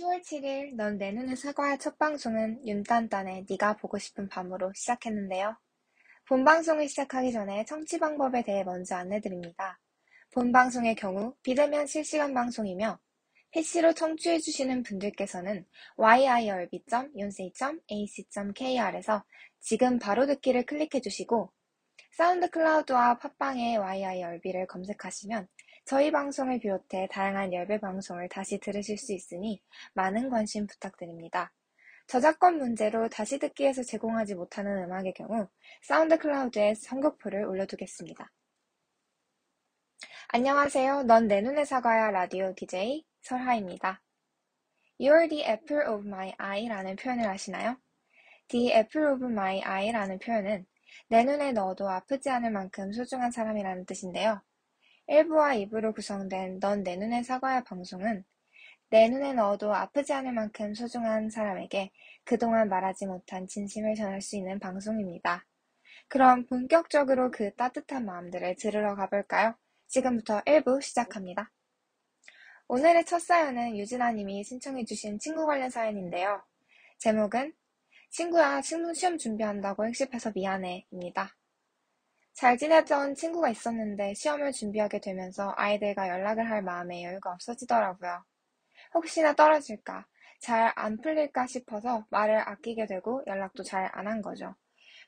10월 7일 넌 내 눈에 사과야 첫 방송은 윤딴딴의 네가 보고 싶은 밤으로 시작했는데요. 본 방송을 시작하기 전에 청취 방법에 대해 먼저 안내드립니다. 본 방송의 경우 비대면 실시간 방송이며 PC로 청취해주시는 분들께서는 yirb.yonsei.ac.kr에서 지금 바로 듣기를 클릭해주시고 사운드 클라우드와 팟빵의 yirb를 검색하시면 저희 방송을 비롯해 다양한 열배 방송을 다시 들으실 수 있으니 많은 관심 부탁드립니다. 저작권 문제로 다시 듣기에서 제공하지 못하는 음악의 경우 사운드 클라우드에 선곡표를 올려두겠습니다. 안녕하세요. 넌 내 눈에 사과야 라디오 DJ 설하입니다. You're the apple of my eye라는 표현을 아시나요? The apple of my eye라는 표현은 내 눈에 넣어도 아프지 않을 만큼 소중한 사람이라는 뜻인데요. 1부와 2부로 구성된 넌 내 눈에 사과야 방송은 내 눈에 넣어도 아프지 않을 만큼 소중한 사람에게 그동안 말하지 못한 진심을 전할 수 있는 방송입니다. 그럼 본격적으로 그 따뜻한 마음들을 들으러 가볼까요? 지금부터 1부 시작합니다. 오늘의 첫 사연은 유진아 님이 신청해주신 친구 관련 사연인데요. 제목은 친구야 시험 준비한다고 획십해서 미안해 입니다. 잘 지내던 친구가 있었는데 시험을 준비하게 되면서 아이들과 연락을 할 마음에 여유가 없어지더라고요. 혹시나 떨어질까, 잘 안 풀릴까 싶어서 말을 아끼게 되고 연락도 잘 안 한 거죠.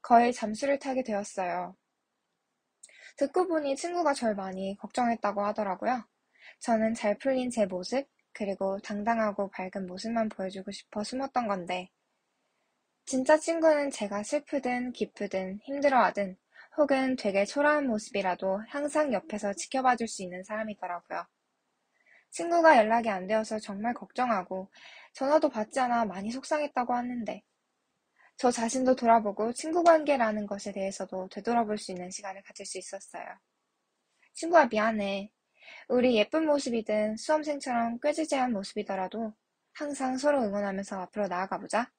거의 잠수를 타게 되었어요. 듣고 보니 친구가 절 많이 걱정했다고 하더라고요. 저는 잘 풀린 제 모습, 그리고 당당하고 밝은 모습만 보여주고 싶어 숨었던 건데, 진짜 친구는 제가 슬프든 기쁘든 힘들어하든 혹은 되게 초라한 모습이라도 항상 옆에서 지켜봐 줄 수 있는 사람이더라고요. 친구가 연락이 안 되어서 정말 걱정하고 전화도 받지 않아 많이 속상했다고 하는데 저 자신도 돌아보고 친구 관계라는 것에 대해서도 되돌아볼 수 있는 시간을 가질 수 있었어요. 친구야 미안해. 우리 예쁜 모습이든 수험생처럼 꾀지지한 모습이더라도 항상 서로 응원하면서 앞으로 나아가 보자.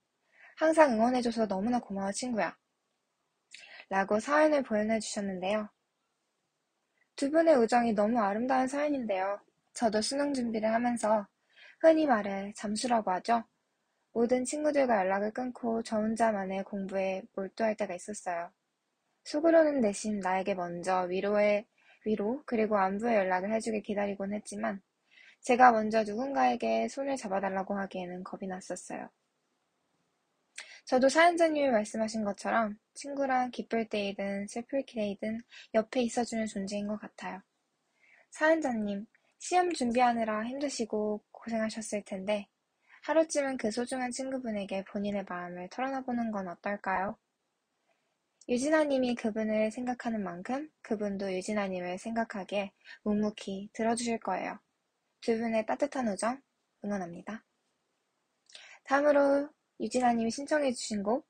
항상 응원해줘서 너무나 고마워 친구야. 라고 사연을 보내주셨는데요. 두 분의 우정이 너무 아름다운 사연인데요. 저도 수능 준비를 하면서 흔히 말해 잠수라고 하죠. 모든 친구들과 연락을 끊고 저 혼자만의 공부에 몰두할 때가 있었어요. 속으로는 내심 나에게 먼저 위로의 위로 그리고 안부의 연락을 해주길 기다리곤 했지만 제가 먼저 누군가에게 손을 잡아달라고 하기에는 겁이 났었어요. 저도 사연자님이 말씀하신 것처럼 친구랑 기쁠 때이든 슬플 때이든 옆에 있어주는 존재인 것 같아요. 사연자님, 시험 준비하느라 힘드시고 고생하셨을 텐데 하루쯤은 그 소중한 친구분에게 본인의 마음을 털어놔보는 건 어떨까요? 유진아님이 그분을 생각하는 만큼 그분도 유진아님을 생각하기에 묵묵히 들어주실 거예요. 두 분의 따뜻한 우정 응원합니다. 다음으로 유진아님이 신청해 주신 곡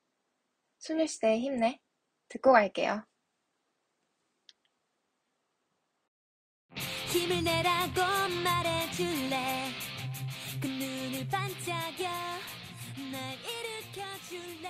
소녀시대의 힘내 듣고 갈게요. 힘을 내라고 말해줄래 그 눈을 반짝여 날 일으켜줄래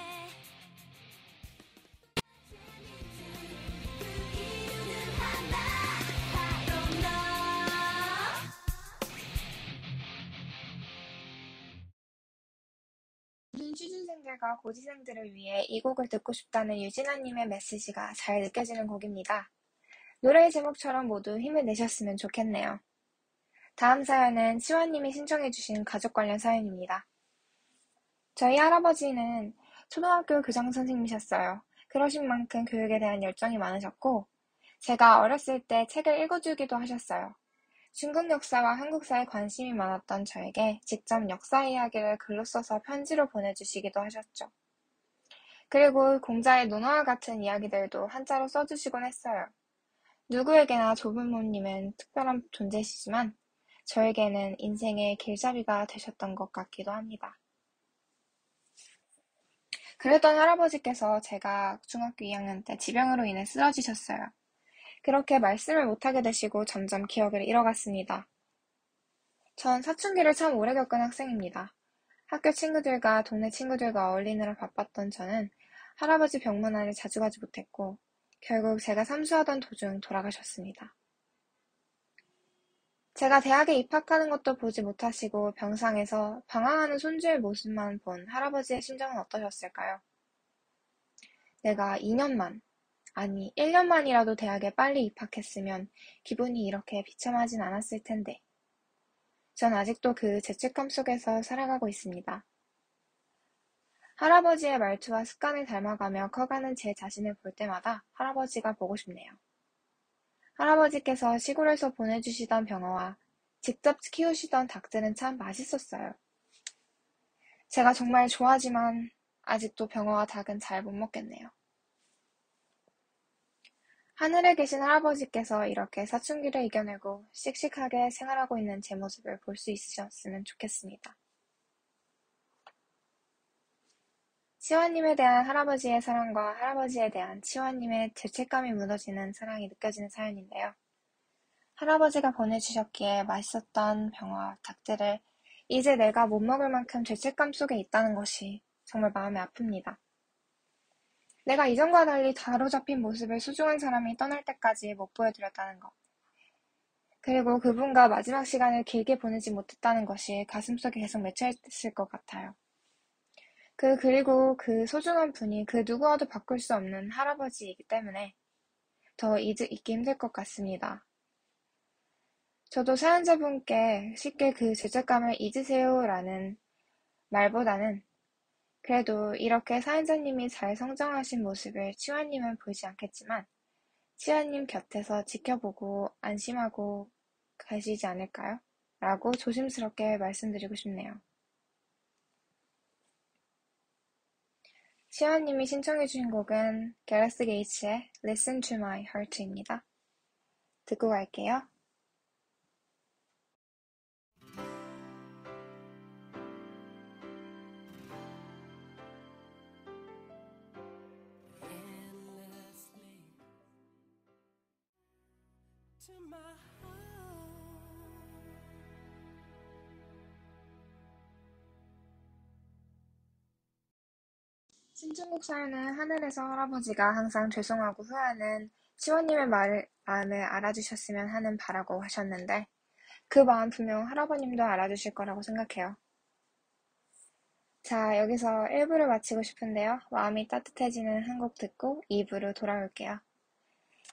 취준생들과 고시생들을 위해 이 곡을 듣고 싶다는 유진아님의 메시지가 잘 느껴지는 곡입니다. 노래의 제목처럼 모두 힘을 내셨으면 좋겠네요. 다음 사연은 시원님이 신청해주신 가족 관련 사연입니다. 저희 할아버지는 초등학교 교장 선생님이셨어요. 그러신 만큼 교육에 대한 열정이 많으셨고, 제가 어렸을 때 책을 읽어주기도 하셨어요. 중국 역사와 한국사에 관심이 많았던 저에게 직접 역사 이야기를 글로 써서 편지로 보내주시기도 하셨죠. 그리고 공자의 논어와 같은 이야기들도 한자로 써주시곤 했어요. 누구에게나 조부모님은 특별한 존재시지만 저에게는 인생의 길잡이가 되셨던 것 같기도 합니다. 그랬던 할아버지께서 제가 중학교 2학년 때 지병으로 인해 쓰러지셨어요. 그렇게 말씀을 못하게 되시고 점점 기억을 잃어갔습니다. 전 사춘기를 참 오래 겪은 학생입니다. 학교 친구들과 동네 친구들과 어울리느라 바빴던 저는 할아버지 병문안을 자주 가지 못했고 결국 제가 삼수하던 도중 돌아가셨습니다. 제가 대학에 입학하는 것도 보지 못하시고 병상에서 방황하는 손주의 모습만 본 할아버지의 심정은 어떠셨을까요? 내가 2년만, 아니 1년만이라도 대학에 빨리 입학했으면 기분이 이렇게 비참하진 않았을 텐데. 전 아직도 그 죄책감 속에서 살아가고 있습니다. 할아버지의 말투와 습관을 닮아가며 커가는 제 자신을 볼 때마다 할아버지가 보고 싶네요. 할아버지께서 시골에서 보내주시던 병어와 직접 키우시던 닭들은 참 맛있었어요. 제가 정말 좋아하지만 아직도 병어와 닭은 잘 못 먹겠네요. 하늘에 계신 할아버지께서 이렇게 사춘기를 이겨내고 씩씩하게 생활하고 있는 제 모습을 볼 수 있으셨으면 좋겠습니다. 치화님에 대한 할아버지의 사랑과 할아버지에 대한 치화님의 죄책감이 무너지는 사랑이 느껴지는 사연인데요. 할아버지가 보내주셨기에 맛있었던 병어와 닭들을 이제 내가 못 먹을 만큼 죄책감 속에 있다는 것이 정말 마음이 아픕니다. 내가 이전과 달리 다로잡힌 모습을 소중한 사람이 떠날 때까지 못 보여드렸다는 것. 그리고 그분과 마지막 시간을 길게 보내지 못했다는 것이 가슴속에 계속 맺혀있을 것 같아요. 그 그리고 그 소중한 분이 그 누구와도 바꿀 수 없는 할아버지이기 때문에 더 잊, 잊기 힘들 것 같습니다. 저도 사연자분께 쉽게 그 죄책감을 잊으세요라는 말보다는 그래도 이렇게 사연자님이 잘 성장하신 모습을 치화님은 보이지 않겠지만 치화님 곁에서 지켜보고 안심하고 가시지 않을까요? 라고 조심스럽게 말씀드리고 싶네요. 시아님이 신청해주신 곡은 게라스 게이츠의 Listen to My Heart입니다. 듣고 갈게요. 신청곡 사연은 하늘에서 할아버지가 항상 죄송하고 후회하는 시원님의 말을, 마음을 알아주셨으면 하는 바라고 하셨는데 그 마음 분명 할아버님도 알아주실 거라고 생각해요. 자, 여기서 1부를 마치고 싶은데요. 마음이 따뜻해지는 한 곡 듣고 2부로 돌아올게요.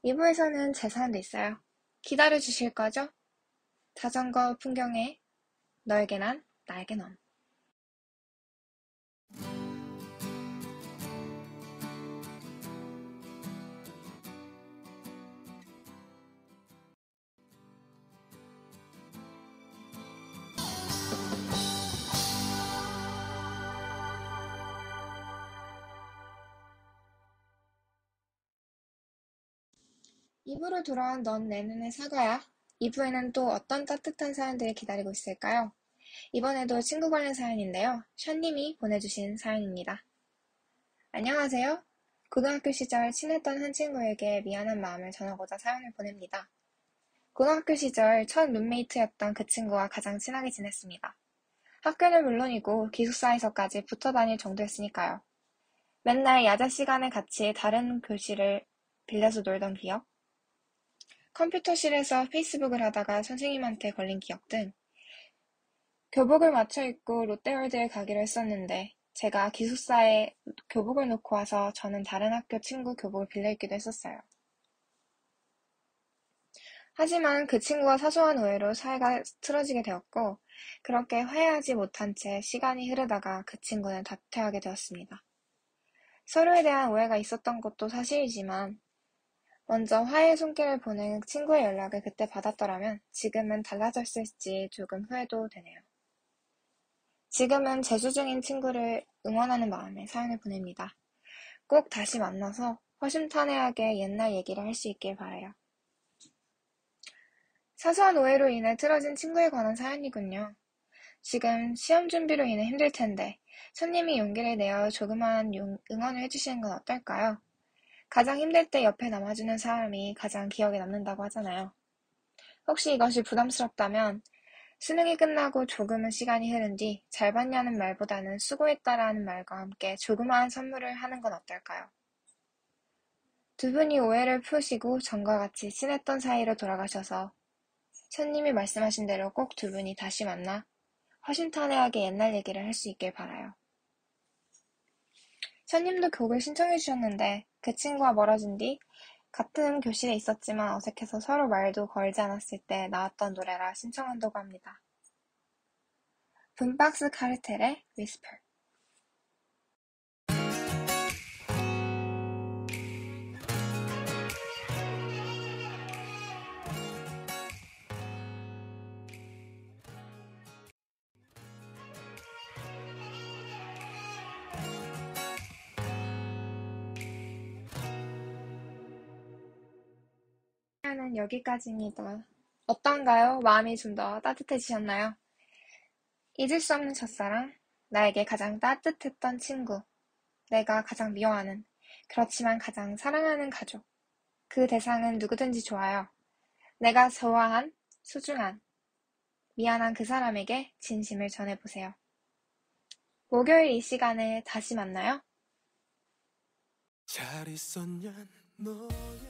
2부에서는 제 사연도 있어요. 기다려 주실 거죠? 자전거 풍경에 너에게 난, 나에게 넌. 이부로 돌아온 넌 내 눈의 사과야. 2부에는 또 어떤 따뜻한 사연들이 기다리고 있을까요? 이번에도 친구 관련 사연인데요. 션님이 보내주신 사연입니다. 안녕하세요. 고등학교 시절 친했던 한 친구에게 미안한 마음을 전하고자 사연을 보냅니다. 고등학교 시절 첫 룸메이트였던 그 친구와 가장 친하게 지냈습니다. 학교는 물론이고 기숙사에서까지 붙어 다닐 정도였으니까요. 맨날 야자 시간에 같이 다른 교실을 빌려서 놀던 기억, 컴퓨터실에서 페이스북을 하다가 선생님한테 걸린 기억 등 교복을 맞춰 입고 롯데월드에 가기로 했었는데 제가 기숙사에 교복을 놓고 와서 저는 다른 학교 친구 교복을 빌려 입기도 했었어요. 하지만 그 친구와 사소한 오해로 사이가 틀어지게 되었고 그렇게 화해하지 못한 채 시간이 흐르다가 그 친구는 다퇴하게 되었습니다. 서로에 대한 오해가 있었던 것도 사실이지만 먼저 화해의 손길을 보낸 친구의 연락을 그때 받았더라면 지금은 달라졌을지 조금 후회도 되네요. 지금은 재수 중인 친구를 응원하는 마음에 사연을 보냅니다. 꼭 다시 만나서 허심탄회하게 옛날 얘기를 할 수 있길 바래요. 사소한 오해로 인해 틀어진 친구에 관한 사연이군요. 지금 시험 준비로 인해 힘들 텐데 손님이 용기를 내어 조그마한 응원을 해주시는 건 어떨까요? 가장 힘들 때 옆에 남아주는 사람이 가장 기억에 남는다고 하잖아요. 혹시 이것이 부담스럽다면 수능이 끝나고 조금은 시간이 흐른 뒤 잘 봤냐는 말보다는 수고했다라는 말과 함께 조그마한 선물을 하는 건 어떨까요? 두 분이 오해를 푸시고 전과 같이 친했던 사이로 돌아가셔서 손님이 말씀하신 대로 꼭 두 분이 다시 만나 허심탄회하게 옛날 얘기를 할 수 있길 바라요. 손님도 곡을 신청해 주셨는데 그 친구와 멀어진 뒤 같은 교실에 있었지만 어색해서 서로 말도 걸지 않았을 때 나왔던 노래라 신청한다고 합니다. 붐박스 카르텔의 Whisper 사연은 여기까지입니다. 어떤가요? 마음이 좀 더 따뜻해지셨나요? 잊을 수 없는 첫사랑, 나에게 가장 따뜻했던 친구, 내가 가장 미워하는, 그렇지만 가장 사랑하는 가족. 그 대상은 누구든지 좋아요. 내가 좋아한, 소중한, 미안한 그 사람에게 진심을 전해보세요. 목요일 이 시간에 다시 만나요. 잘 있었냐 너의